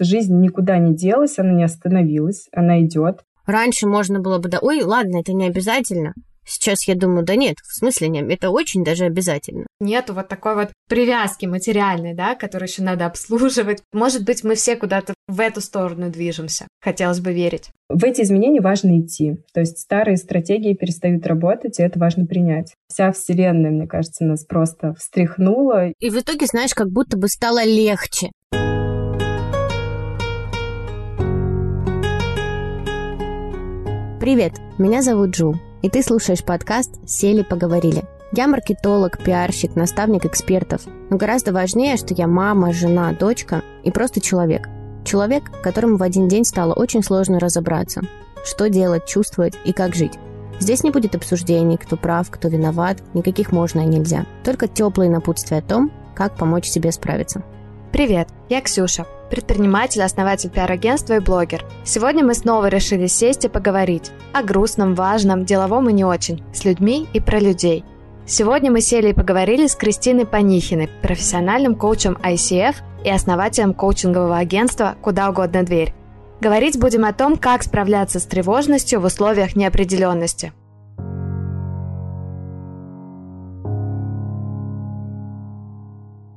Жизнь никуда не делась, она не остановилась, она идет. Раньше можно было бы, да, ой, ладно, это не обязательно. Сейчас я думаю, да нет, в смысле нет, это очень даже обязательно. Нету вот такой вот привязки материальной, да, которую еще надо обслуживать. Может быть, мы все куда-то в эту сторону движемся. Хотелось бы верить. В эти изменения важно идти. То есть старые стратегии перестают работать, и это важно принять. Вся вселенная, мне кажется, нас просто встряхнула. И в итоге, знаешь, как будто бы стало легче. Привет, меня зовут Джу и ты слушаешь подкаст «Сели, поговорили». Я маркетолог, пиарщик, наставник экспертов. Но гораздо важнее, что я мама, жена, дочка и просто человек. Человек, которому в один день стало очень сложно разобраться, что делать, чувствовать и как жить. Здесь не будет обсуждений, кто прав, кто виноват, никаких можно и нельзя. Только теплые напутствия о том, как помочь себе справиться. Привет, я Ксюша, предприниматель, основатель пиар-агентства и блогер. Сегодня мы снова решили сесть и поговорить о грустном, важном, деловом и не очень, с людьми и про людей. Сегодня мы сели и поговорили с Кристиной Панихиной, профессиональным коучем ICF и основателем коучингового агентства «Куда угодно дверь». Говорить будем о том, как справляться с тревожностью в условиях неопределенности.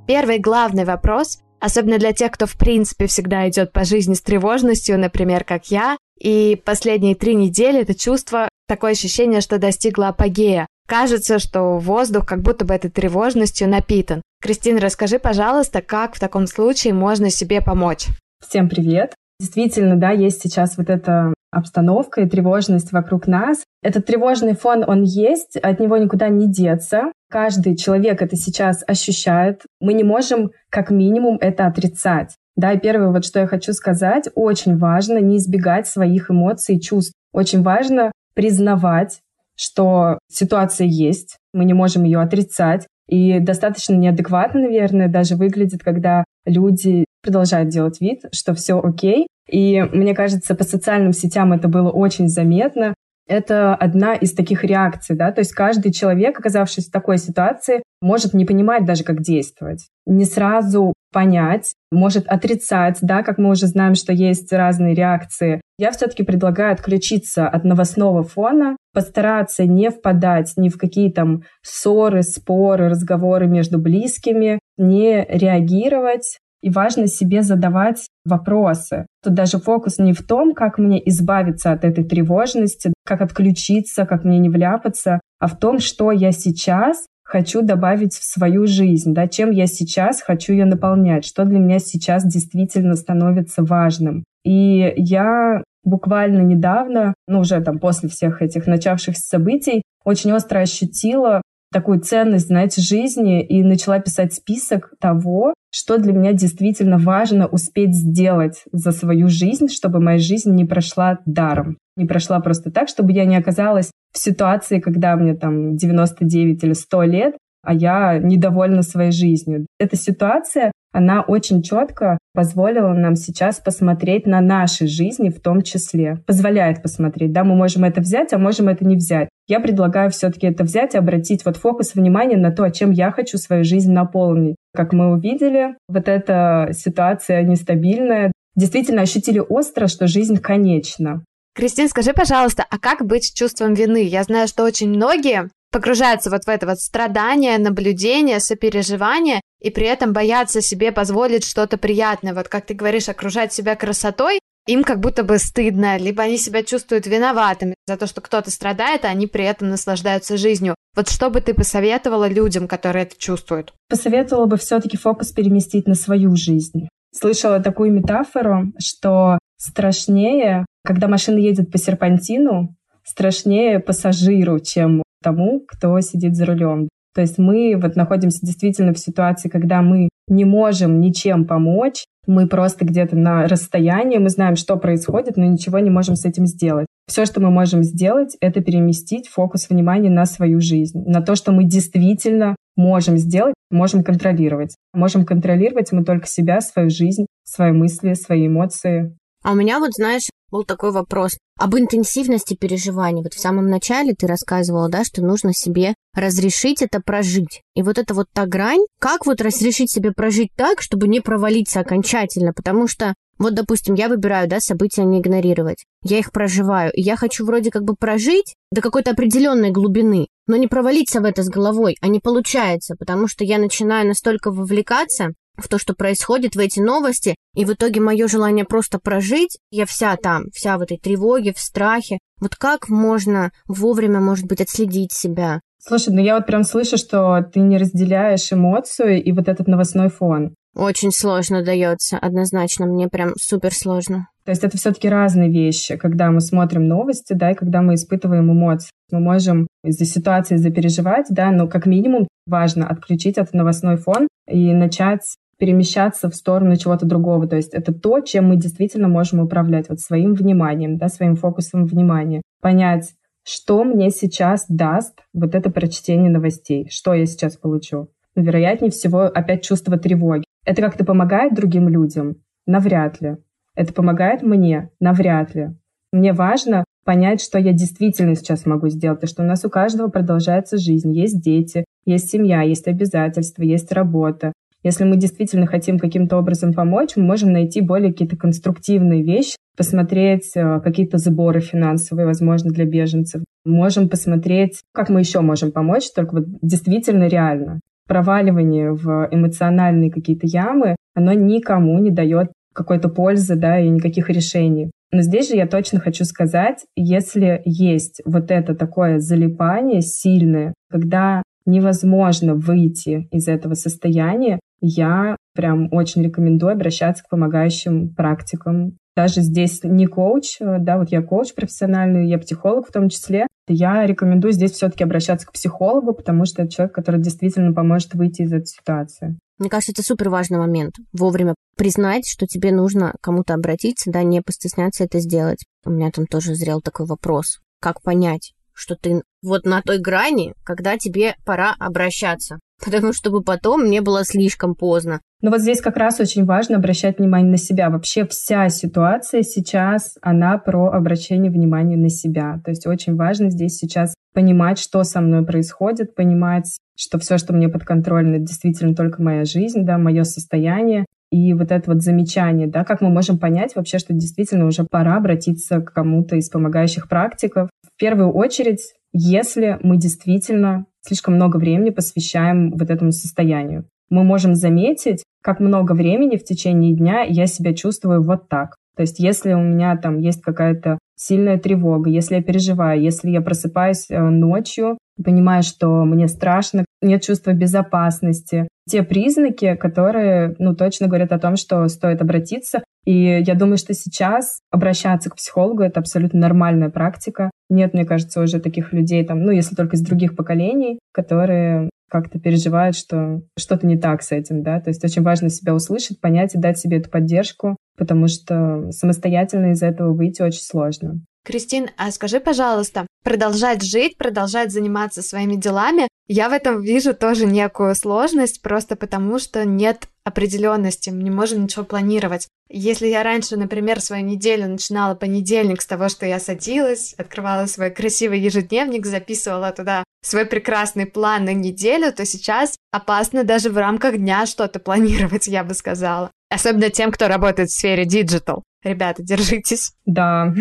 Первый главный вопрос Особенно для тех, кто в принципе всегда идет по жизни с тревожностью, например, как я. И последние три недели это чувство, такое ощущение, что достигло апогея. Кажется, что воздух как будто бы этой тревожностью напитан. Кристина, расскажи, пожалуйста, как в таком случае можно себе помочь? Всем привет! Действительно, да, есть сейчас вот эта обстановка и тревожность вокруг нас. Этот тревожный фон, он есть, от него никуда не деться. Каждый человек это сейчас ощущает. Мы не можем как минимум это отрицать. Да, и первое, вот что я хочу сказать, очень важно не избегать своих эмоций и чувств. Очень важно признавать, что ситуация есть, мы не можем ее отрицать. И достаточно неадекватно, наверное, даже выглядит, когда люди продолжают делать вид, что все окей. И мне кажется, по социальным сетям это было очень заметно. Это одна из таких реакций, да, то есть каждый человек, оказавшись в такой ситуации, может не понимать даже, как действовать, не сразу понять, может отрицать, да, как мы уже знаем, что есть разные реакции. Я все-таки предлагаю отключиться от новостного фона, постараться не впадать ни в какие там ссоры, споры, разговоры между близкими, не реагировать, и важно себе задавать вопросы. Тут даже фокус не в том, как мне избавиться от этой тревожности, как отключиться, как мне не вляпаться, а в том, что я сейчас хочу добавить в свою жизнь, да, чем я сейчас хочу ее наполнять, что для меня сейчас действительно становится важным. И я буквально недавно, ну уже там после всех этих начавшихся событий, очень остро ощутила такую ценность, знаете, жизни и начала писать список того, что для меня действительно важно успеть сделать за свою жизнь, чтобы моя жизнь не прошла даром. Не прошла просто так, чтобы я не оказалась в ситуации, когда мне там 99 или 100 лет, а я недовольна своей жизнью. Эта ситуация, она очень четко позволила нам сейчас посмотреть на наши жизни в том числе. Позволяет посмотреть, да, мы можем это взять, а можем это не взять. Я предлагаю все-таки это взять и обратить вот фокус внимания на то, чем я хочу свою жизнь наполнить. Как мы увидели, вот эта ситуация нестабильная. Действительно ощутили остро, что жизнь конечна. Кристин, скажи, пожалуйста, а как быть с чувством вины? Я знаю, что очень многие погружаются вот в это вот страдание, наблюдение, сопереживание, и при этом боятся себе позволить что-то приятное. Вот как ты говоришь, окружать себя красотой, им как будто бы стыдно, либо они себя чувствуют виноватыми за то, что кто-то страдает, а они при этом наслаждаются жизнью. Вот что бы ты посоветовала людям, которые это чувствуют? Посоветовала бы все-таки фокус переместить на свою жизнь. Слышала такую метафору, что страшнее, когда машина едет по серпантину, страшнее пассажиру, чем тому, кто сидит за рулем. То есть мы вот находимся действительно в ситуации, когда мы не можем ничем помочь, мы просто где-то на расстоянии, мы знаем, что происходит, но ничего не можем с этим сделать. Все, что мы можем сделать, это переместить фокус внимания на свою жизнь, на то, что мы действительно можем сделать, можем контролировать. Можем контролировать мы только себя, свою жизнь, свои мысли, свои эмоции. А у меня вот, знаешь, был такой вопрос об интенсивности переживаний. Вот в самом начале ты рассказывала, да, что нужно себе разрешить это прожить. И вот это вот та грань, как вот разрешить себе прожить так, чтобы не провалиться окончательно, потому что Вот, допустим, я выбираю, да, события не игнорировать. Я их проживаю. И я хочу вроде как бы прожить до какой-то определенной глубины, но не провалиться в это с головой, а не получается, потому что я начинаю настолько вовлекаться в то, что происходит, в эти новости, и в итоге мое желание просто прожить, я вся там, вся в этой тревоге, в страхе. Вот как можно вовремя, может быть, отследить себя? Слушай, ну я вот прям слышу, что ты не разделяешь эмоцию и вот этот новостной фон. Очень сложно дается, однозначно, мне прям супер сложно. То есть это все-таки разные вещи, когда мы смотрим новости, да, и когда мы испытываем эмоции. Мы можем из-за ситуации запереживать, да, но как минимум важно отключить этот новостной фон и начать перемещаться в сторону чего-то другого. То есть это то, чем мы действительно можем управлять, вот своим вниманием, да, своим фокусом внимания. Понять, что мне сейчас даст вот это прочтение новостей, что я сейчас получу. Вероятнее всего, опять чувство тревоги. Это как-то помогает другим людям? Навряд ли. Это помогает мне? Навряд ли. Мне важно понять, что я действительно сейчас могу сделать, и что у нас у каждого продолжается жизнь. Есть дети, есть семья, есть обязательства, есть работа, если мы действительно хотим каким-то образом помочь, мы можем найти более какие-то конструктивные вещи, посмотреть э, какие-то сборы финансовые, возможно, для беженцев. Можем посмотреть, как мы еще можем помочь, только вот действительно реально. Проваливание в эмоциональные какие-то ямы, оно никому не дает какой-то пользы, да, и никаких решений. Но здесь же я точно хочу сказать, если есть вот это такое залипание сильное, когда невозможно выйти из этого состояния, я прям очень рекомендую обращаться к помогающим практикам. Даже здесь не коуч, да, вот я коуч профессиональный, я психолог в том числе. Я рекомендую здесь все-таки обращаться к психологу, потому что это человек, который действительно поможет выйти из этой ситуации. Мне кажется, это супер важный момент. Вовремя признать, что тебе нужно кому-то обратиться, да, не постесняться это сделать. У меня там тоже зрел такой вопрос. Как понять, что ты вот на той грани, когда тебе пора обращаться. Потому чтобы потом не было слишком поздно. Но вот здесь как раз очень важно обращать внимание на себя. Вообще вся ситуация сейчас, она про обращение внимания на себя. То есть очень важно здесь сейчас понимать, что со мной происходит, понимать, что все, что мне подконтрольно, действительно только моя жизнь, да, мое состояние. И вот это вот замечание, да, как мы можем понять вообще, что действительно уже пора обратиться к кому-то из помогающих практиков. Первую очередь если мы действительно слишком много времени посвящаем вот этому состоянию. Мы можем заметить, как много времени в течение дня я себя чувствую вот так. То есть если у меня там есть какая-то сильная тревога, если я переживаю, если я просыпаюсь э, ночью, понимаю, что мне страшно, нет чувства безопасности, те признаки, которые, ну, точно говорят о том, что стоит обратиться. И я думаю, что сейчас обращаться к психологу — это абсолютно нормальная практика. Нет, мне кажется, уже таких людей, там, ну, если только из других поколений, которые как-то переживают, что что-то не так с этим, да. То есть очень важно себя услышать, понять и дать себе эту поддержку, потому что самостоятельно из этого выйти очень сложно. Кристин, а скажи, пожалуйста, продолжать жить, продолжать заниматься своими делами, я в этом вижу тоже некую сложность, просто потому что нет определенности, мы не можем ничего планировать. Если я раньше, например, свою неделю начинала понедельник с того, что я садилась, открывала свой красивый ежедневник, записывала туда свой прекрасный план на неделю, то сейчас опасно даже в рамках дня что-то планировать, я бы сказала. Особенно тем, кто работает в сфере digital. Ребята, держитесь. Да,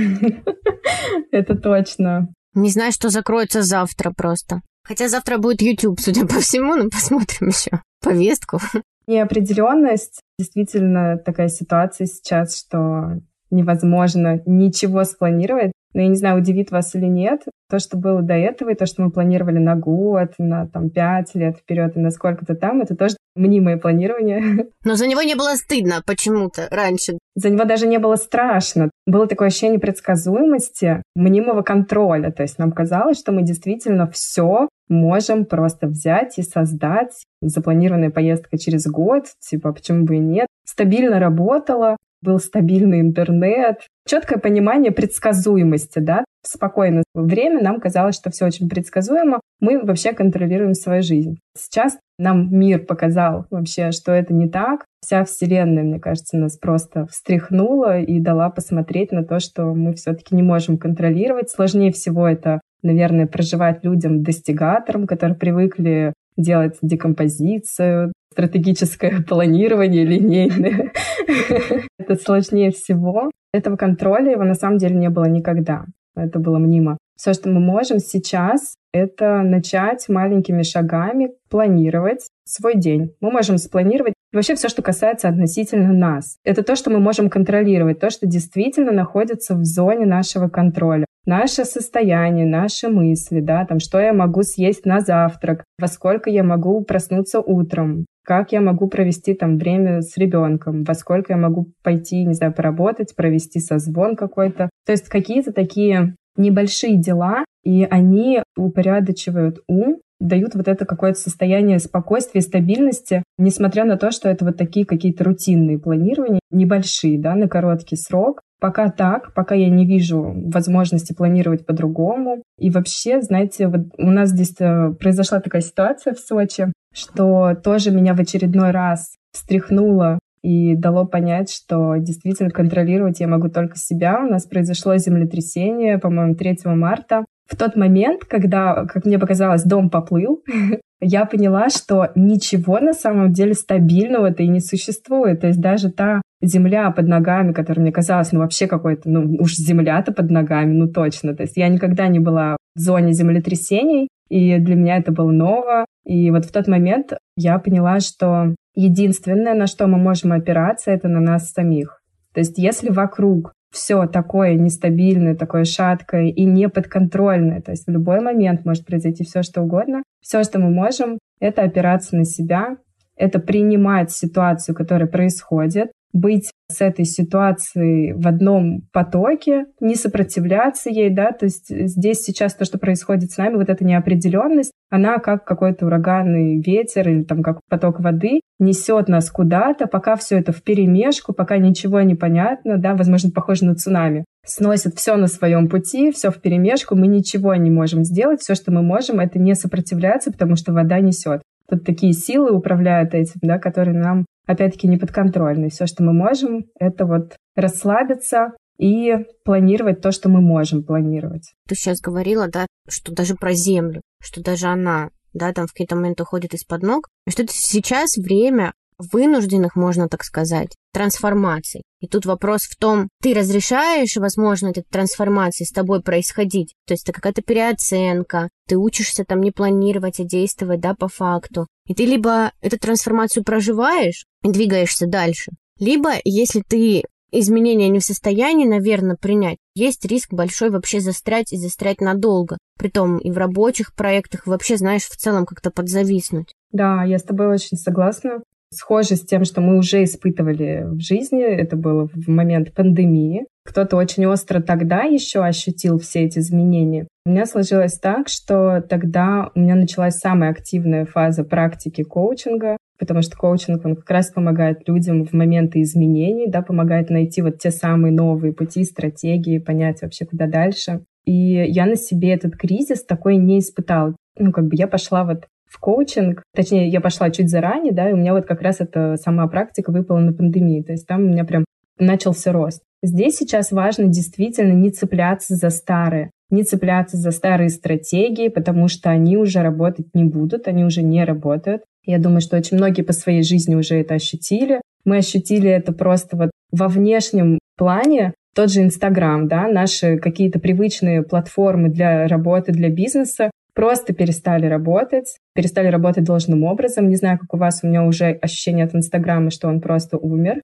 это точно. Не знаю, что закроется завтра просто. Хотя завтра будет YouTube, судя по всему, но посмотрим еще повестку. Неопределенность. Действительно такая ситуация сейчас, что невозможно ничего спланировать. Но я не знаю, удивит вас или нет, то, что было до этого, и то, что мы планировали на год, на там пять лет вперед, и на сколько-то там, это тоже мнимое планирование. Но за него не было стыдно почему-то раньше. За него даже не было страшно. Было такое ощущение предсказуемости, мнимого контроля. То есть нам казалось, что мы действительно все можем просто взять и создать. Запланированная поездка через год, типа, почему бы и нет. Стабильно работала, был стабильный интернет, четкое понимание предсказуемости, да, в спокойное время нам казалось, что все очень предсказуемо, мы вообще контролируем свою жизнь. Сейчас нам мир показал вообще, что это не так. Вся Вселенная, мне кажется, нас просто встряхнула и дала посмотреть на то, что мы все-таки не можем контролировать. Сложнее всего это, наверное, проживать людям-достигаторам, которые привыкли делать декомпозицию, стратегическое планирование линейное. Это сложнее всего. Этого контроля его на самом деле не было никогда. Это было мнимо. Все, что мы можем сейчас, это начать маленькими шагами планировать свой день. Мы можем спланировать вообще все, что касается относительно нас. Это то, что мы можем контролировать, то, что действительно находится в зоне нашего контроля. Наше состояние, наши мысли, да, там, что я могу съесть на завтрак, во сколько я могу проснуться утром, как я могу провести там время с ребенком, во сколько я могу пойти, не знаю, поработать, провести созвон какой-то. То есть какие-то такие небольшие дела, и они упорядочивают ум, дают вот это какое-то состояние спокойствия, стабильности, несмотря на то, что это вот такие какие-то рутинные планирования, небольшие, да, на короткий срок. Пока так, пока я не вижу возможности планировать по-другому. И вообще, знаете, вот у нас здесь э, произошла такая ситуация в Сочи, что тоже меня в очередной раз встряхнуло и дало понять, что действительно контролировать я могу только себя. У нас произошло землетрясение, по-моему, 3 марта. В тот момент, когда, как мне показалось, дом поплыл, я поняла, что ничего на самом деле стабильного-то и не существует. То есть даже та земля под ногами, которая мне казалась, ну, вообще какой-то, ну, уж земля-то под ногами, ну, точно. То есть я никогда не была в зоне землетрясений, и для меня это было ново. И вот в тот момент я поняла, что единственное, на что мы можем опираться, это на нас самих. То есть если вокруг все такое нестабильное, такое шаткое и неподконтрольное. То есть в любой момент может произойти все, что угодно. Все, что мы можем, это опираться на себя, это принимать ситуацию, которая происходит, быть с этой ситуацией в одном потоке, не сопротивляться ей, да, то есть здесь сейчас то, что происходит с нами, вот эта неопределенность, она как какой-то ураганный ветер или там как поток воды несет нас куда-то, пока все это в перемешку, пока ничего не понятно, да, возможно, похоже на цунами. Сносит все на своем пути, все в перемешку, мы ничего не можем сделать, все, что мы можем, это не сопротивляться, потому что вода несет. Тут такие силы управляют этим, да, которые нам опять-таки, не подконтрольны. Все, что мы можем, это вот расслабиться и планировать то, что мы можем планировать. Ты сейчас говорила, да, что даже про землю, что даже она, да, там в какие-то моменты уходит из-под ног, что это сейчас время вынужденных, можно так сказать, трансформаций. И тут вопрос в том, ты разрешаешь, возможно, этой трансформации с тобой происходить. То есть это какая-то переоценка, ты учишься там не планировать, а действовать, да, по факту. И ты либо эту трансформацию проживаешь и двигаешься дальше, либо, если ты изменения не в состоянии, наверное, принять, есть риск большой вообще застрять и застрять надолго. Притом и в рабочих проектах вообще, знаешь, в целом как-то подзависнуть. Да, я с тобой очень согласна схоже с тем, что мы уже испытывали в жизни. Это было в момент пандемии. Кто-то очень остро тогда еще ощутил все эти изменения. У меня сложилось так, что тогда у меня началась самая активная фаза практики коучинга, потому что коучинг, он как раз помогает людям в моменты изменений, да, помогает найти вот те самые новые пути, стратегии, понять вообще, куда дальше. И я на себе этот кризис такой не испытала. Ну, как бы я пошла вот в коучинг. Точнее, я пошла чуть заранее, да, и у меня вот как раз эта сама практика выпала на пандемии. То есть там у меня прям начался рост. Здесь сейчас важно действительно не цепляться за старые, не цепляться за старые стратегии, потому что они уже работать не будут, они уже не работают. Я думаю, что очень многие по своей жизни уже это ощутили. Мы ощутили это просто вот во внешнем плане, тот же Инстаграм, да, наши какие-то привычные платформы для работы, для бизнеса, просто перестали работать, перестали работать должным образом. Не знаю, как у вас, у меня уже ощущение от Инстаграма, что он просто умер.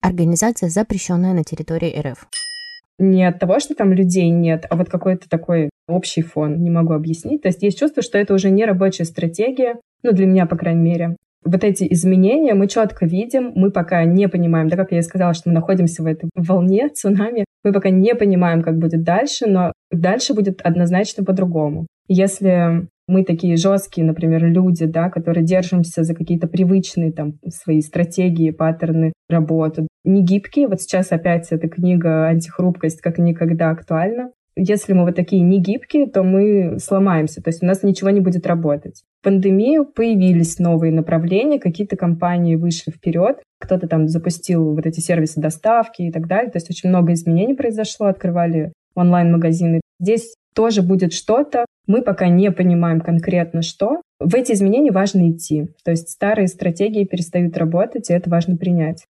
Организация, запрещенная на территории РФ. Не от того, что там людей нет, а вот какой-то такой общий фон, не могу объяснить. То есть есть чувство, что это уже не рабочая стратегия, ну, для меня, по крайней мере. Вот эти изменения мы четко видим, мы пока не понимаем, да, как я и сказала, что мы находимся в этой волне, цунами, мы пока не понимаем, как будет дальше, но дальше будет однозначно по-другому. Если мы такие жесткие, например, люди, да, которые держимся за какие-то привычные там свои стратегии, паттерны работы, не гибкие. Вот сейчас опять эта книга «Антихрупкость» как никогда актуальна. Если мы вот такие не гибкие, то мы сломаемся, то есть у нас ничего не будет работать. В пандемию появились новые направления, какие-то компании вышли вперед, кто-то там запустил вот эти сервисы доставки и так далее, то есть очень много изменений произошло, открывали онлайн-магазины. Здесь тоже будет что-то. Мы пока не понимаем конкретно что. в эти изменения важно идти. То есть старые стратегии перестают работать, и это важно принять.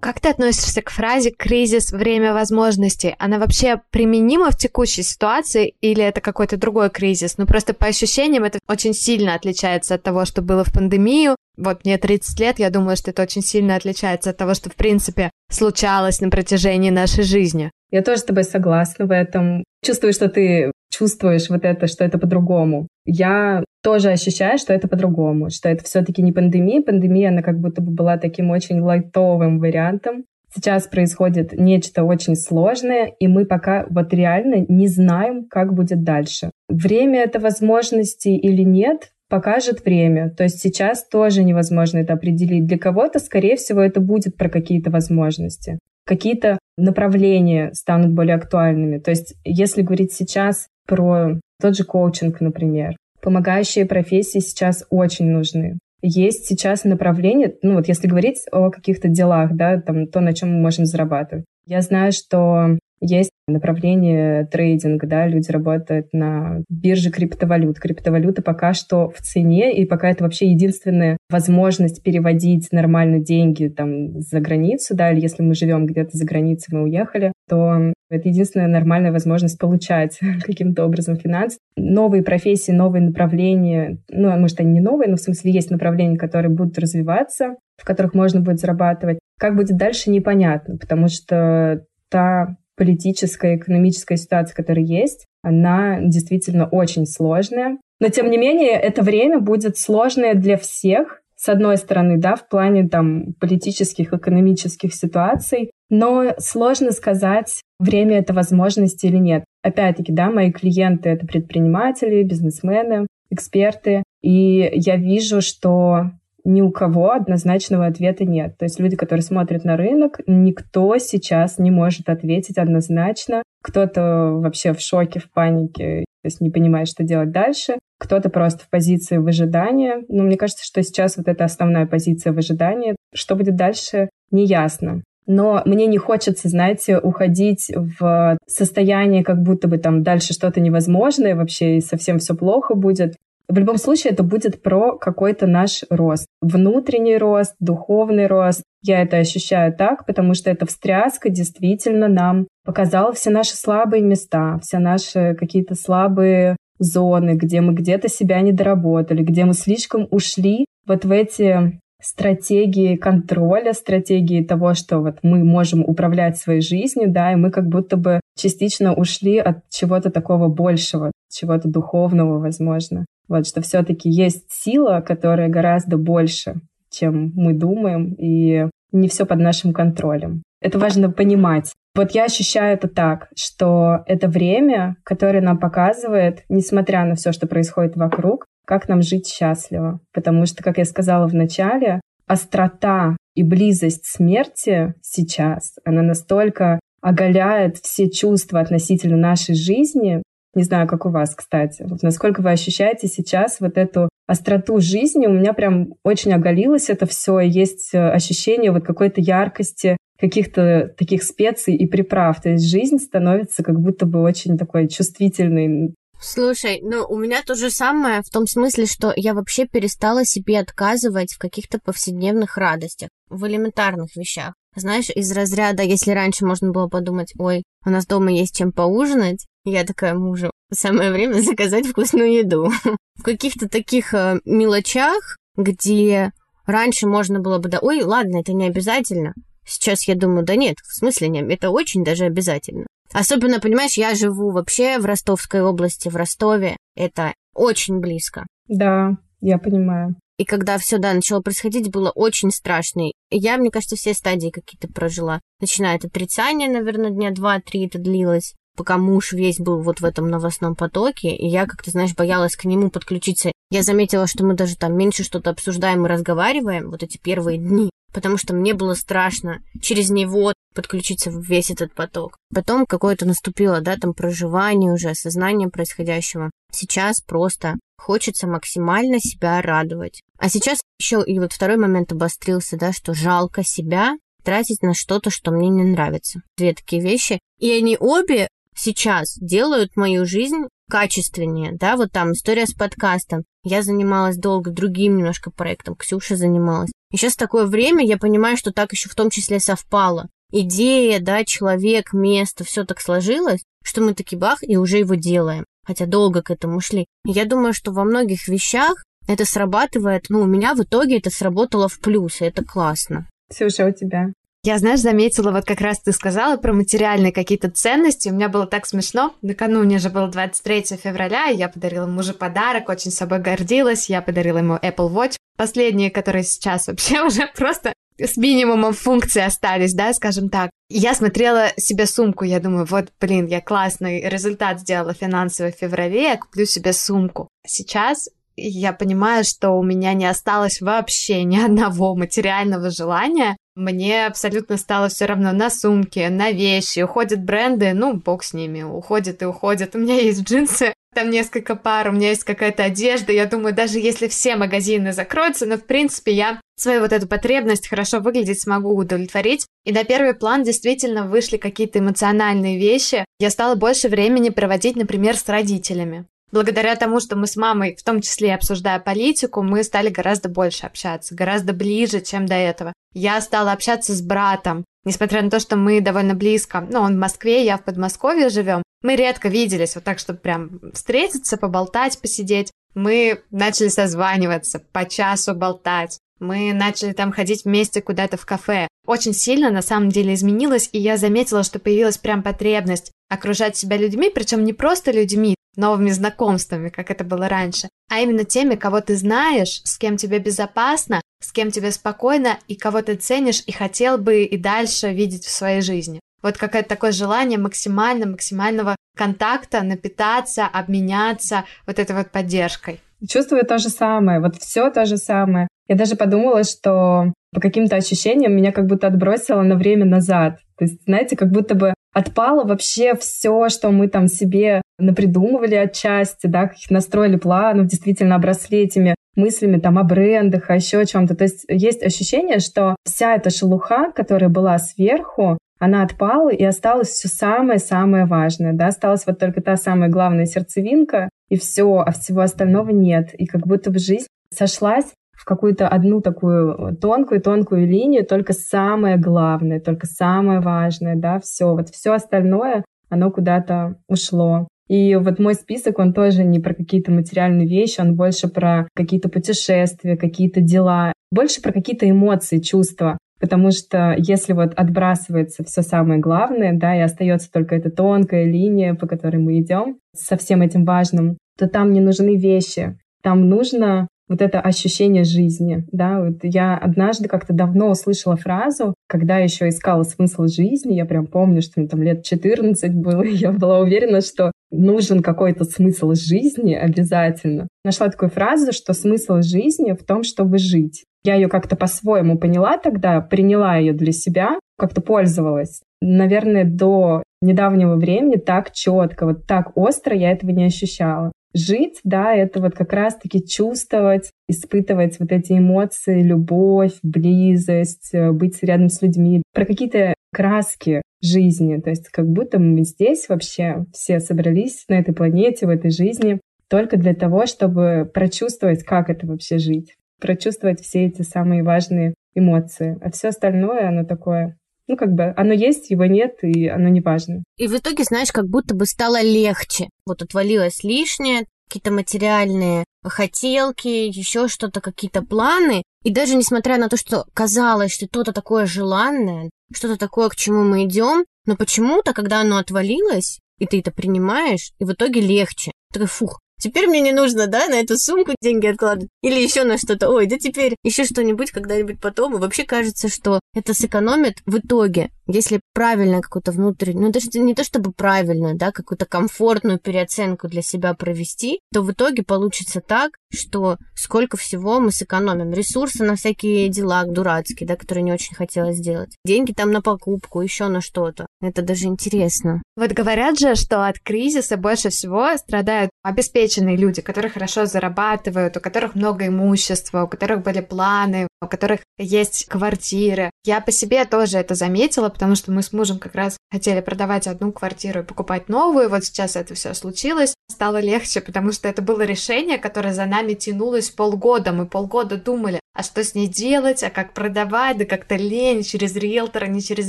Как ты относишься к фразе «кризис – время возможностей»? Она вообще применима в текущей ситуации или это какой-то другой кризис? Ну, просто по ощущениям это очень сильно отличается от того, что было в пандемию. Вот мне 30 лет, я думаю, что это очень сильно отличается от того, что, в принципе, случалось на протяжении нашей жизни. Я тоже с тобой согласна в этом. Чувствую, что ты чувствуешь вот это, что это по-другому. Я тоже ощущаю, что это по-другому, что это все-таки не пандемия. Пандемия, она как будто бы была таким очень лайтовым вариантом. Сейчас происходит нечто очень сложное, и мы пока вот реально не знаем, как будет дальше. Время это возможности или нет, покажет время. То есть сейчас тоже невозможно это определить. Для кого-то, скорее всего, это будет про какие-то возможности. Какие-то направления станут более актуальными. То есть если говорить сейчас про тот же коучинг, например, помогающие профессии сейчас очень нужны. Есть сейчас направление, ну вот если говорить о каких-то делах, да, там то, на чем мы можем зарабатывать. Я знаю, что есть направление трейдинга, да, люди работают на бирже криптовалют. Криптовалюта пока что в цене, и пока это вообще единственная возможность переводить нормально деньги там за границу, да, или если мы живем где-то за границей, мы уехали, то это единственная нормальная возможность получать каким-то образом финанс. Новые профессии, новые направления, ну, может, они не новые, но в смысле есть направления, которые будут развиваться, в которых можно будет зарабатывать. Как будет дальше, непонятно, потому что та политическая, экономическая ситуация, которая есть, она действительно очень сложная. Но, тем не менее, это время будет сложное для всех, с одной стороны, да, в плане там политических, экономических ситуаций, но сложно сказать, время это возможности или нет. Опять-таки, да, мои клиенты — это предприниматели, бизнесмены, эксперты, и я вижу, что ни у кого однозначного ответа нет. То есть люди, которые смотрят на рынок, никто сейчас не может ответить однозначно. Кто-то вообще в шоке, в панике, то есть не понимает, что делать дальше. Кто-то просто в позиции выжидания. Но мне кажется, что сейчас вот эта основная позиция выжидания. Что будет дальше, неясно. Но мне не хочется, знаете, уходить в состояние, как будто бы там дальше что-то невозможное вообще, и совсем все плохо будет. В любом случае, это будет про какой-то наш рост. Внутренний рост, духовный рост. Я это ощущаю так, потому что эта встряска действительно нам показала все наши слабые места, все наши какие-то слабые зоны, где мы где-то себя не доработали, где мы слишком ушли вот в эти стратегии контроля, стратегии того, что вот мы можем управлять своей жизнью, да, и мы как будто бы частично ушли от чего-то такого большего, чего-то духовного, возможно. Вот, что все-таки есть сила, которая гораздо больше, чем мы думаем, и не все под нашим контролем. Это важно понимать. Вот я ощущаю это так, что это время, которое нам показывает, несмотря на все, что происходит вокруг, как нам жить счастливо. Потому что, как я сказала в начале, острота и близость смерти сейчас, она настолько оголяет все чувства относительно нашей жизни, не знаю, как у вас, кстати. Вот насколько вы ощущаете сейчас вот эту остроту жизни? У меня прям очень оголилось это все. Есть э, ощущение вот какой-то яркости, каких-то таких специй и приправ. То есть жизнь становится как будто бы очень такой чувствительной. Слушай, ну у меня то же самое в том смысле, что я вообще перестала себе отказывать в каких-то повседневных радостях, в элементарных вещах. Знаешь, из разряда, если раньше можно было подумать, ой, у нас дома есть чем поужинать, я такая мужу, самое время заказать вкусную еду. В каких-то таких э, мелочах, где раньше можно было бы, да, ой, ладно, это не обязательно. Сейчас я думаю, да нет, в смысле не, это очень даже обязательно. Особенно, понимаешь, я живу вообще в Ростовской области, в Ростове. Это очень близко. Да, я понимаю. И когда все, да, начало происходить, было очень страшно. Я, мне кажется, все стадии какие-то прожила. Начиная от отрицания, наверное, дня два-три это длилось пока муж весь был вот в этом новостном потоке, и я как-то, знаешь, боялась к нему подключиться. Я заметила, что мы даже там меньше что-то обсуждаем и разговариваем вот эти первые дни, потому что мне было страшно через него подключиться в весь этот поток. Потом какое-то наступило, да, там проживание уже, осознание происходящего. Сейчас просто хочется максимально себя радовать. А сейчас еще и вот второй момент обострился, да, что жалко себя тратить на что-то, что мне не нравится. Две такие вещи. И они обе сейчас делают мою жизнь качественнее, да, вот там история с подкастом. Я занималась долго другим немножко проектом, Ксюша занималась. И сейчас такое время, я понимаю, что так еще в том числе совпало. Идея, да, человек, место, все так сложилось, что мы таки бах и уже его делаем. Хотя долго к этому шли. Я думаю, что во многих вещах это срабатывает, ну, у меня в итоге это сработало в плюс, и это классно. Ксюша, у тебя? Я, знаешь, заметила, вот как раз ты сказала про материальные какие-то ценности. У меня было так смешно. Накануне же было 23 февраля, и я подарила мужу подарок, очень собой гордилась. Я подарила ему Apple Watch. Последние, которые сейчас вообще уже просто с минимумом функций остались, да, скажем так. Я смотрела себе сумку, я думаю, вот, блин, я классный результат сделала финансовый в феврале, я куплю себе сумку. Сейчас я понимаю, что у меня не осталось вообще ни одного материального желания. Мне абсолютно стало все равно на сумки, на вещи. Уходят бренды, ну, бог с ними, уходят и уходят. У меня есть джинсы, там несколько пар, у меня есть какая-то одежда. Я думаю, даже если все магазины закроются, но, в принципе, я свою вот эту потребность хорошо выглядеть смогу удовлетворить. И на первый план действительно вышли какие-то эмоциональные вещи. Я стала больше времени проводить, например, с родителями. Благодаря тому, что мы с мамой, в том числе обсуждая политику, мы стали гораздо больше общаться, гораздо ближе, чем до этого. Я стала общаться с братом, несмотря на то, что мы довольно близко. Ну, он в Москве, я в Подмосковье живем. Мы редко виделись, вот так, чтобы прям встретиться, поболтать, посидеть. Мы начали созваниваться, по часу болтать. Мы начали там ходить вместе куда-то в кафе. Очень сильно на самом деле изменилось, и я заметила, что появилась прям потребность окружать себя людьми, причем не просто людьми, новыми знакомствами, как это было раньше, а именно теми, кого ты знаешь, с кем тебе безопасно, с кем тебе спокойно и кого ты ценишь и хотел бы и дальше видеть в своей жизни. Вот какое-то такое желание максимально, максимального контакта, напитаться, обменяться вот этой вот поддержкой. Чувствую то же самое, вот все то же самое. Я даже подумала, что по каким-то ощущениям меня как будто отбросило на время назад. То есть, знаете, как будто бы отпало вообще все, что мы там себе напридумывали отчасти, да, каких настроили планов, действительно обросли этими мыслями там о брендах, о еще о чем-то. То есть есть ощущение, что вся эта шелуха, которая была сверху, она отпала, и осталось все самое-самое важное, да, осталась вот только та самая главная сердцевинка, и все, а всего остального нет. И как будто бы жизнь сошлась в какую-то одну такую тонкую-тонкую линию, только самое главное, только самое важное, да, все, вот все остальное, оно куда-то ушло. И вот мой список, он тоже не про какие-то материальные вещи, он больше про какие-то путешествия, какие-то дела, больше про какие-то эмоции, чувства. Потому что если вот отбрасывается все самое главное, да, и остается только эта тонкая линия, по которой мы идем, со всем этим важным, то там не нужны вещи. Там нужно вот это ощущение жизни, да, вот я однажды как-то давно услышала фразу, когда еще искала смысл жизни, я прям помню, что мне там лет 14 было, я была уверена, что нужен какой-то смысл жизни обязательно. Нашла такую фразу, что смысл жизни в том, чтобы жить. Я ее как-то по-своему поняла тогда, приняла ее для себя, как-то пользовалась. Наверное, до недавнего времени так четко, вот так остро я этого не ощущала жить, да, это вот как раз-таки чувствовать, испытывать вот эти эмоции, любовь, близость, э, быть рядом с людьми, про какие-то краски жизни. То есть как будто мы здесь вообще все собрались на этой планете, в этой жизни только для того, чтобы прочувствовать, как это вообще жить, прочувствовать все эти самые важные эмоции. А все остальное, оно такое ну, как бы, оно есть, его нет, и оно не важно. И в итоге, знаешь, как будто бы стало легче. Вот отвалилось лишнее, какие-то материальные хотелки, еще что-то, какие-то планы. И даже несмотря на то, что казалось, что что-то такое желанное, что-то такое, к чему мы идем, но почему-то, когда оно отвалилось, и ты это принимаешь, и в итоге легче. Такой, фух, Теперь мне не нужно, да, на эту сумку деньги откладывать. Или еще на что-то. Ой, да теперь еще что-нибудь когда-нибудь потом. И вообще кажется, что это сэкономит в итоге, если правильно какую-то внутреннюю, ну даже не то чтобы правильно, да, какую-то комфортную переоценку для себя провести, то в итоге получится так, что сколько всего мы сэкономим. Ресурсы на всякие дела дурацкие, да, которые не очень хотелось сделать. Деньги там на покупку, еще на что-то. Это даже интересно. Вот говорят же, что от кризиса больше всего страдают обеспеченные люди, которые хорошо зарабатывают, у которых много имущества, у которых были планы, у которых есть квартиры. Я по себе тоже это заметила, потому что мы с мужем как раз хотели продавать одну квартиру и покупать новую. Вот сейчас это все случилось. Стало легче, потому что это было решение, которое за нами тянулось полгода. Мы полгода думали, а что с ней делать, а как продавать, да как-то лень, через риэлтора, не через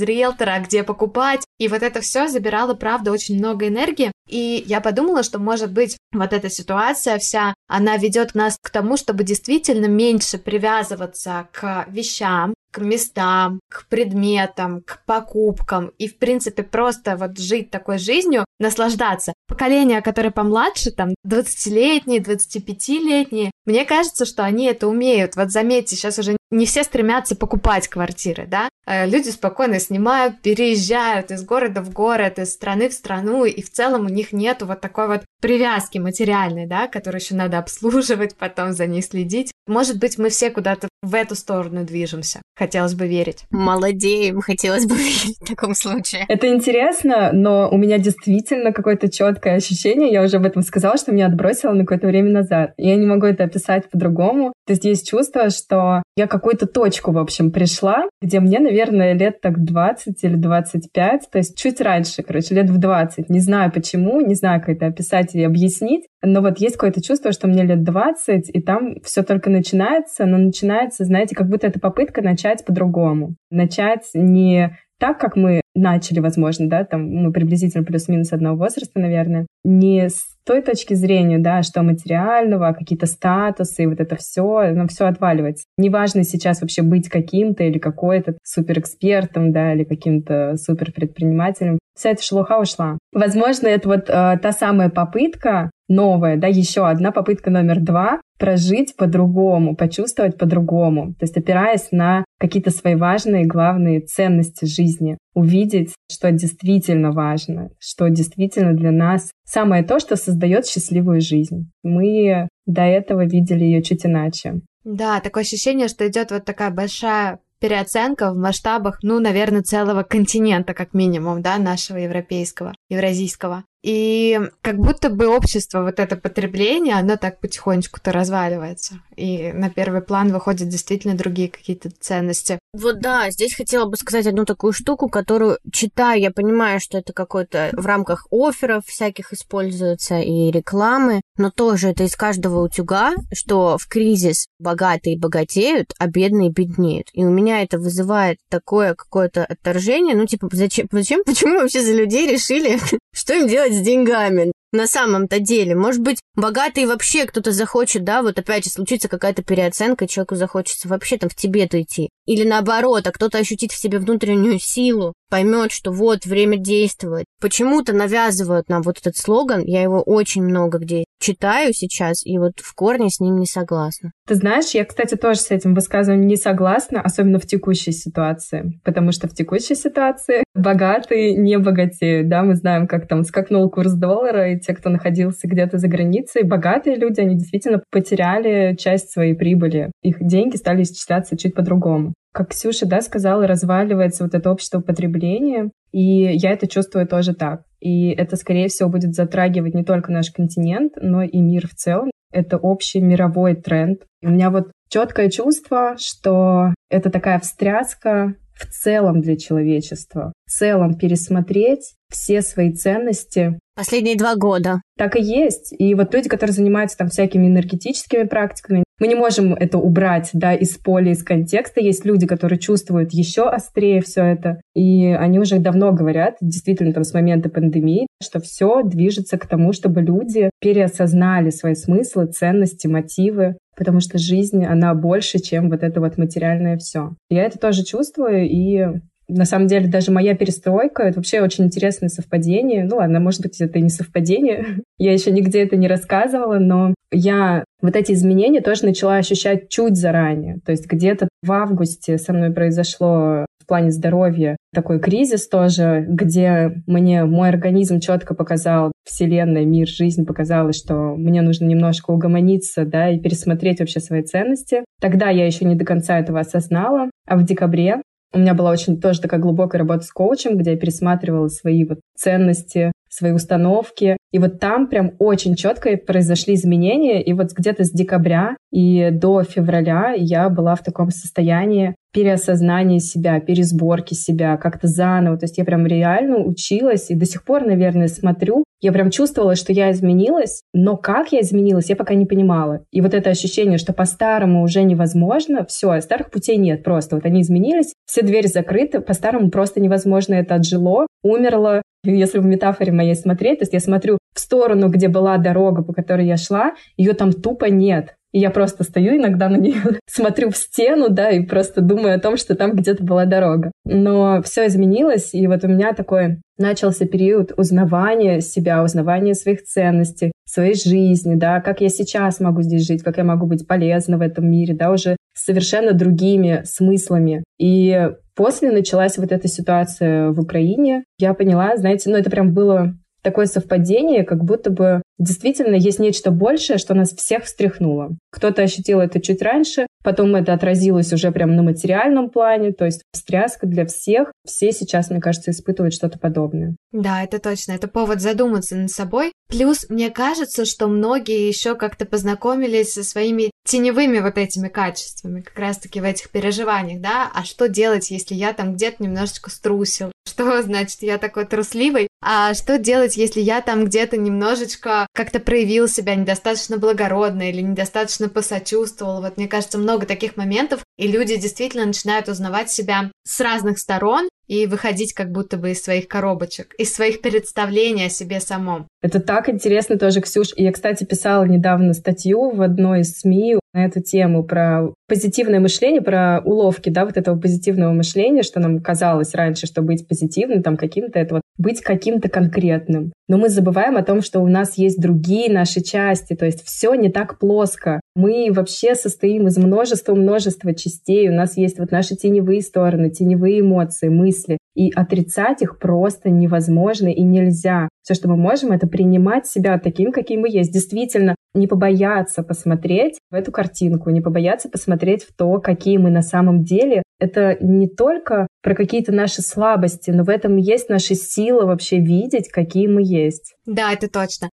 риэлтора, а где покупать. И вот это все забирало, правда, очень много энергии. И я подумала, что, может быть, вот эта ситуация вся, она ведет нас к тому, чтобы действительно меньше привязываться к вещам, к местам, к предметам, к покупкам и, в принципе, просто вот жить такой жизнью, наслаждаться. Поколение, которое помладше, там, 20-летние, 25-летние, мне кажется, что они это умеют. Вот заметьте, сейчас уже не все стремятся покупать квартиры, да? Э, люди спокойно снимают, переезжают из города в город, из страны в страну, и в целом у них нет вот такой вот привязки материальной, да, которую еще надо обслуживать, потом за ней следить. Может быть, мы все куда-то в эту сторону движемся. Хотелось бы верить. Молодеем, хотелось бы верить в таком случае. Это интересно, но у меня действительно какое-то четкое ощущение, я уже об этом сказала, что меня отбросило на какое-то время назад. Я не могу это описать по-другому. То есть есть чувство, что я какую-то точку, в общем, пришла, где мне, наверное, лет так 20 или 25, то есть чуть раньше, короче, лет в 20. Не знаю почему, не знаю, как это описать и объяснить, но вот есть какое-то чувство, что мне лет 20, и там все только начинается, но начинается, знаете, как будто это попытка начать по-другому. Начать не так, как мы начали, возможно, да, там мы приблизительно плюс-минус одного возраста, наверное, не с той точки зрения, да, что материального, а какие-то статусы вот это все, ну, все отваливается. Неважно сейчас вообще быть каким-то или какой-то суперэкспертом, да, или каким-то суперпредпринимателем. Вся эта шелуха ушла. Возможно, это вот э, та самая попытка новая, да, еще одна попытка номер два прожить по-другому, почувствовать по-другому, то есть опираясь на какие-то свои важные, главные ценности жизни, увидеть, что действительно важно, что действительно для нас самое то, что создает счастливую жизнь. Мы до этого видели ее чуть иначе. Да, такое ощущение, что идет вот такая большая переоценка в масштабах, ну, наверное, целого континента, как минимум, да, нашего европейского, евразийского. И как будто бы общество, вот это потребление, оно так потихонечку-то разваливается. И на первый план выходят действительно другие какие-то ценности. Вот да, здесь хотела бы сказать одну такую штуку, которую читаю, я понимаю, что это какой-то в рамках офферов всяких используется и рекламы, но тоже это из каждого утюга, что в кризис богатые богатеют, а бедные беднеют. И у меня это вызывает такое какое-то отторжение, ну типа зачем, зачем, почему вообще за людей решили, что им делать делать с деньгами на самом-то деле. Может быть, богатый вообще кто-то захочет, да, вот опять же случится какая-то переоценка, человеку захочется вообще там в Тибет уйти. Или наоборот, а кто-то ощутит в себе внутреннюю силу, поймет, что вот время действовать. Почему-то навязывают нам вот этот слоган, я его очень много где читаю сейчас, и вот в корне с ним не согласна. Ты знаешь, я, кстати, тоже с этим высказыванием не согласна, особенно в текущей ситуации, потому что в текущей ситуации богатые не богатеют, да, мы знаем, как там скакнул курс доллара, и те, кто находился где-то за границей, богатые люди, они действительно потеряли часть своей прибыли, их деньги стали исчисляться чуть по-другому как Ксюша, да, сказала, разваливается вот это общество потребления, и я это чувствую тоже так. И это, скорее всего, будет затрагивать не только наш континент, но и мир в целом. Это общий мировой тренд. И у меня вот четкое чувство, что это такая встряска в целом для человечества. В целом пересмотреть все свои ценности. Последние два года. Так и есть. И вот люди, которые занимаются там всякими энергетическими практиками, мы не можем это убрать, да, из поля, из контекста. Есть люди, которые чувствуют еще острее все это. И они уже давно говорят, действительно, там с момента пандемии, что все движется к тому, чтобы люди переосознали свои смыслы, ценности, мотивы, потому что жизнь, она больше, чем вот это вот материальное все. Я это тоже чувствую, и на самом деле даже моя перестройка — это вообще очень интересное совпадение. Ну ладно, может быть, это и не совпадение. я еще нигде это не рассказывала, но я вот эти изменения тоже начала ощущать чуть заранее. То есть где-то в августе со мной произошло в плане здоровья такой кризис тоже, где мне мой организм четко показал, Вселенная, мир, жизнь показала, что мне нужно немножко угомониться, да, и пересмотреть вообще свои ценности. Тогда я еще не до конца этого осознала, а в декабре у меня была очень тоже такая глубокая работа с коучем, где я пересматривала свои вот ценности, свои установки. И вот там прям очень четко произошли изменения. И вот где-то с декабря и до февраля я была в таком состоянии переосознания себя, пересборки себя, как-то заново. То есть я прям реально училась и до сих пор, наверное, смотрю. Я прям чувствовала, что я изменилась, но как я изменилась, я пока не понимала. И вот это ощущение, что по-старому уже невозможно, все, старых путей нет просто. Вот они изменились, все двери закрыты, по-старому просто невозможно это отжило, умерло, если в метафоре моей смотреть, то есть я смотрю в сторону, где была дорога, по которой я шла, ее там тупо нет. И я просто стою иногда на нее, смотрю в стену, да, и просто думаю о том, что там где-то была дорога. Но все изменилось, и вот у меня такой начался период узнавания себя, узнавания своих ценностей, своей жизни, да, как я сейчас могу здесь жить, как я могу быть полезна в этом мире, да, уже с совершенно другими смыслами. И после началась вот эта ситуация в Украине. Я поняла, знаете, ну это прям было такое совпадение, как будто бы действительно есть нечто большее, что нас всех встряхнуло. Кто-то ощутил это чуть раньше, потом это отразилось уже прямо на материальном плане, то есть встряска для всех. Все сейчас, мне кажется, испытывают что-то подобное. Да, это точно. Это повод задуматься над собой. Плюс, мне кажется, что многие еще как-то познакомились со своими теневыми вот этими качествами, как раз-таки в этих переживаниях, да? А что делать, если я там где-то немножечко струсил? Что значит я такой трусливый? А что делать, если я там где-то немножечко как-то проявил себя недостаточно благородно или недостаточно посочувствовал? Вот мне кажется, много таких моментов, и люди действительно начинают узнавать себя с разных сторон, и выходить как будто бы из своих коробочек, из своих представлений о себе самом. Это так интересно тоже, Ксюш. Я, кстати, писала недавно статью в одной из СМИ на эту тему про позитивное мышление, про уловки, да, вот этого позитивного мышления, что нам казалось раньше, что быть позитивным, там, каким-то, это вот быть каким-то конкретным. Но мы забываем о том, что у нас есть другие наши части, то есть все не так плоско. Мы вообще состоим из множества-множества частей, у нас есть вот наши теневые стороны, теневые эмоции, мысли, и отрицать их просто невозможно и нельзя. Все, что мы можем, это принимать себя таким, каким мы есть. Действительно, не побояться посмотреть в эту картинку, не побояться посмотреть в то, какие мы на самом деле. Это не только про какие-то наши слабости, но в этом есть наша сила вообще видеть, какие мы есть. Да, это точно.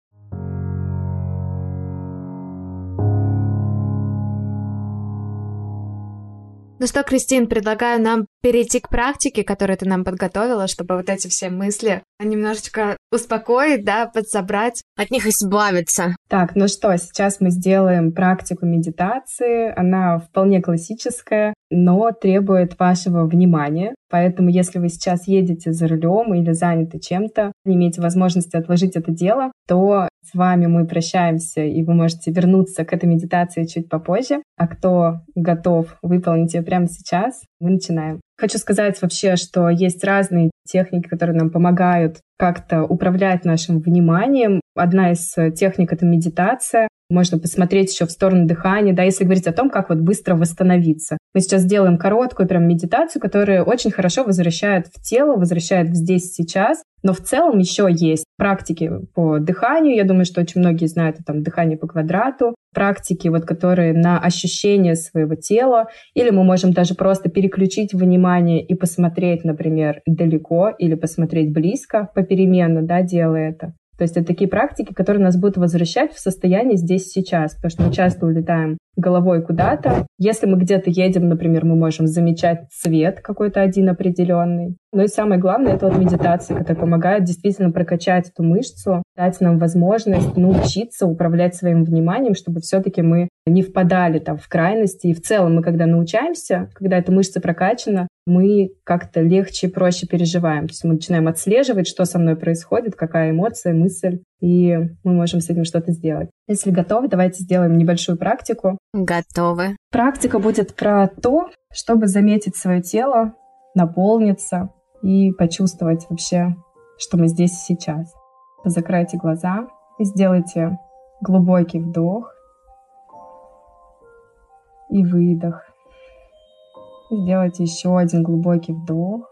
Ну что, Кристин, предлагаю нам перейти к практике, которую ты нам подготовила, чтобы вот эти все мысли немножечко успокоить, да, подсобрать. От них избавиться. Так, ну что, сейчас мы сделаем практику медитации. Она вполне классическая, но требует вашего внимания. Поэтому, если вы сейчас едете за рулем или заняты чем-то, не имеете возможности отложить это дело, то с вами мы прощаемся, и вы можете вернуться к этой медитации чуть попозже. А кто готов выполнить ее прямо сейчас, мы начинаем. Хочу сказать вообще, что есть разные техники, которые нам помогают как-то управлять нашим вниманием. Одна из техник — это медитация. Можно посмотреть еще в сторону дыхания, да, если говорить о том, как вот быстро восстановиться. Мы сейчас делаем короткую прям медитацию, которая очень хорошо возвращает в тело, возвращает в здесь сейчас. Но в целом еще есть практики по дыханию. Я думаю, что очень многие знают там дыхание по квадрату, практики, вот, которые на ощущение своего тела. Или мы можем даже просто переключить внимание и посмотреть, например, далеко или посмотреть близко попеременно, да, делая это. То есть это такие практики, которые нас будут возвращать в состояние здесь сейчас, потому что мы часто улетаем головой куда-то. Если мы где-то едем, например, мы можем замечать цвет какой-то один определенный. Ну и самое главное, это вот медитация, которая помогает действительно прокачать эту мышцу, дать нам возможность научиться управлять своим вниманием, чтобы все-таки мы не впадали там в крайности. И в целом мы, когда научаемся, когда эта мышца прокачана, мы как-то легче и проще переживаем. То есть мы начинаем отслеживать, что со мной происходит, какая эмоция, мысль, и мы можем с этим что-то сделать. Если готовы, давайте сделаем небольшую практику. Готовы. Практика будет про то, чтобы заметить свое тело, наполниться и почувствовать вообще, что мы здесь и сейчас. Закройте глаза и сделайте глубокий вдох и выдох. Сделайте еще один глубокий вдох.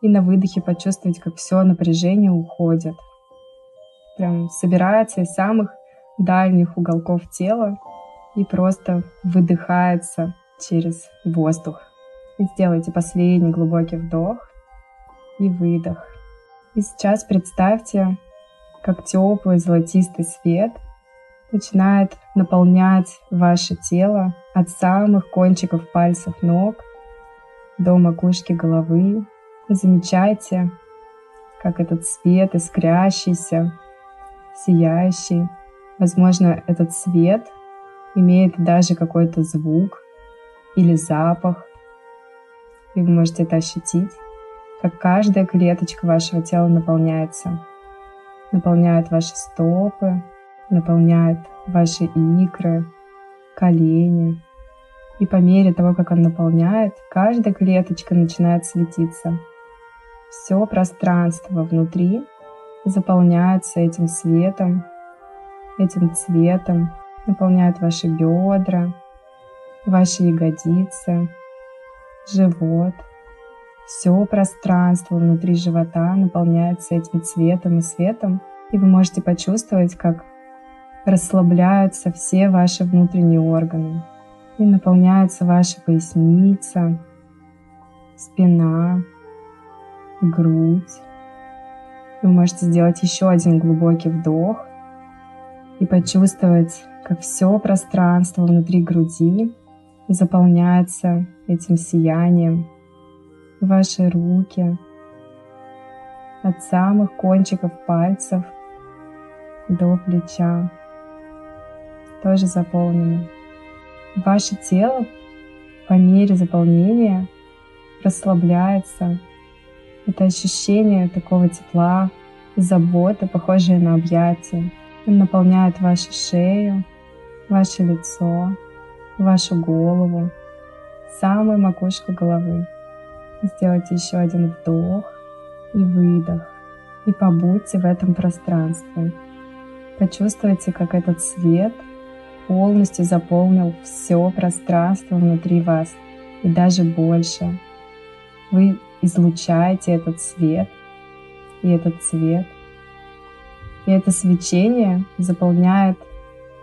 И на выдохе почувствуйте, как все напряжение уходит. Прям собирается из самых дальних уголков тела и просто выдыхается через воздух. И сделайте последний глубокий вдох и выдох. И сейчас представьте, как теплый золотистый свет начинает наполнять ваше тело от самых кончиков пальцев ног до макушки головы. Замечайте, как этот свет искрящийся, сияющий. Возможно, этот свет имеет даже какой-то звук или запах. И вы можете это ощутить, как каждая клеточка вашего тела наполняется. Наполняет ваши стопы, наполняет ваши икры, колени. И по мере того, как он наполняет, каждая клеточка начинает светиться. Все пространство внутри заполняется этим светом, этим цветом, наполняет ваши бедра, ваши ягодицы, живот. Все пространство внутри живота наполняется этим цветом и светом, и вы можете почувствовать, как расслабляются все ваши внутренние органы и наполняется ваша поясница, спина, грудь. Вы можете сделать еще один глубокий вдох и почувствовать, как все пространство внутри груди заполняется этим сиянием. Ваши руки от самых кончиков пальцев до плеча тоже заполнены. Ваше тело по мере заполнения расслабляется. Это ощущение такого тепла, заботы, похожее на объятие. Он наполняет вашу шею, ваше лицо, вашу голову, самую макушку головы. Сделайте еще один вдох и выдох. И побудьте в этом пространстве. Почувствуйте, как этот свет полностью заполнил все пространство внутри вас и даже больше. Вы излучаете этот свет и этот цвет. И это свечение заполняет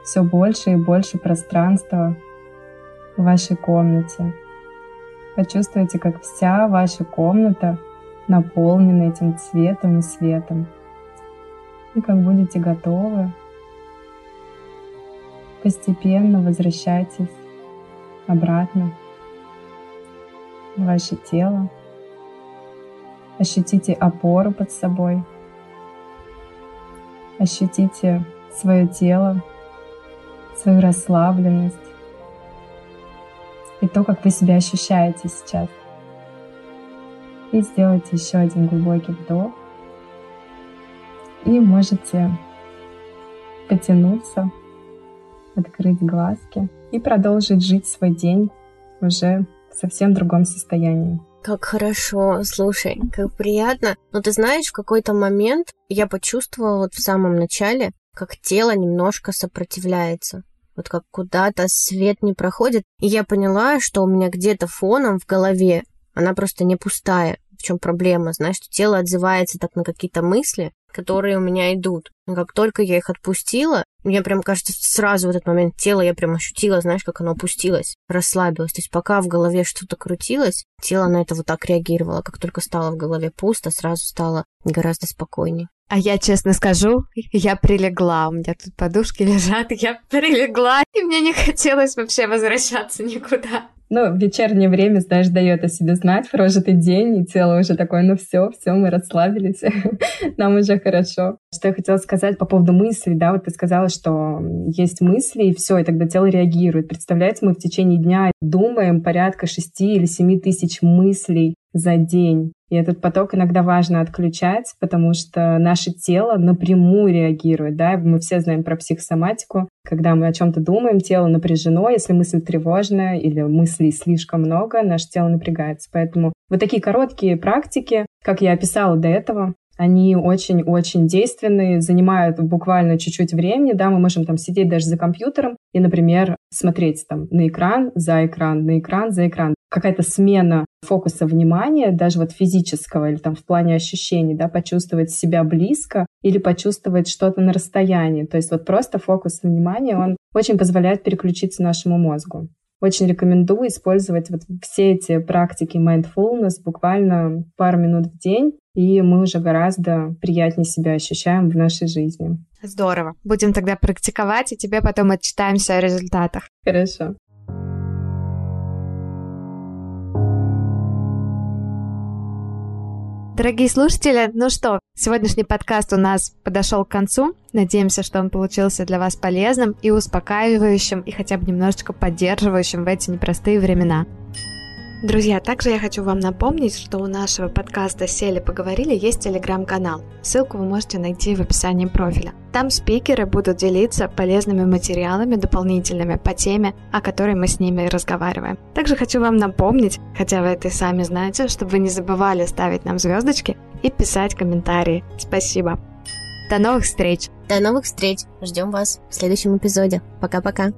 все больше и больше пространства в вашей комнате. Почувствуйте, как вся ваша комната наполнена этим цветом и светом. И как будете готовы, постепенно возвращайтесь обратно в ваше тело. Ощутите опору под собой. Ощутите свое тело, свою расслабленность и то, как вы себя ощущаете сейчас. И сделайте еще один глубокий вдох. И можете потянуться, открыть глазки и продолжить жить свой день уже в совсем другом состоянии. Как хорошо, слушай, как приятно. Но ты знаешь, в какой-то момент я почувствовала вот в самом начале, как тело немножко сопротивляется. Вот как куда-то свет не проходит. И я поняла, что у меня где-то фоном в голове, она просто не пустая. В чем проблема? Знаешь, что тело отзывается так на какие-то мысли, которые у меня идут. Но как только я их отпустила, мне прям кажется, сразу в этот момент тело я прям ощутила, знаешь, как оно опустилось, расслабилось. То есть пока в голове что-то крутилось, тело на это вот так реагировало. Как только стало в голове пусто, сразу стало гораздо спокойнее. А я честно скажу, я прилегла. У меня тут подушки лежат, я прилегла, и мне не хотелось вообще возвращаться никуда. Ну, в вечернее время, знаешь, дает о себе знать прожитый день, и тело уже такое, ну все, все, мы расслабились, нам уже хорошо. Что я хотела сказать по поводу мыслей, да, вот ты сказала, что есть мысли, и все, и тогда тело реагирует. Представляете, мы в течение дня думаем порядка шести или семи тысяч мыслей за день. И этот поток иногда важно отключать, потому что наше тело напрямую реагирует. Да? Мы все знаем про психосоматику. Когда мы о чем-то думаем, тело напряжено. Если мысль тревожная или мыслей слишком много, наше тело напрягается. Поэтому вот такие короткие практики, как я описала до этого, они очень-очень действенные, занимают буквально чуть-чуть времени, да, мы можем там сидеть даже за компьютером и, например, смотреть там на экран, за экран, на экран, за экран. Какая-то смена фокуса внимания, даже вот физического или там в плане ощущений, да, почувствовать себя близко или почувствовать что-то на расстоянии. То есть вот просто фокус внимания, он очень позволяет переключиться нашему мозгу. Очень рекомендую использовать вот все эти практики mindfulness буквально пару минут в день, и мы уже гораздо приятнее себя ощущаем в нашей жизни. Здорово. Будем тогда практиковать, и тебе потом отчитаемся о результатах. Хорошо. Дорогие слушатели, ну что, сегодняшний подкаст у нас подошел к концу. Надеемся, что он получился для вас полезным и успокаивающим, и хотя бы немножечко поддерживающим в эти непростые времена. Друзья, также я хочу вам напомнить, что у нашего подкаста «Сели, поговорили» есть телеграм-канал. Ссылку вы можете найти в описании профиля. Там спикеры будут делиться полезными материалами дополнительными по теме, о которой мы с ними разговариваем. Также хочу вам напомнить, хотя вы это и сами знаете, чтобы вы не забывали ставить нам звездочки и писать комментарии. Спасибо. До новых встреч! До новых встреч! Ждем вас в следующем эпизоде. Пока-пока!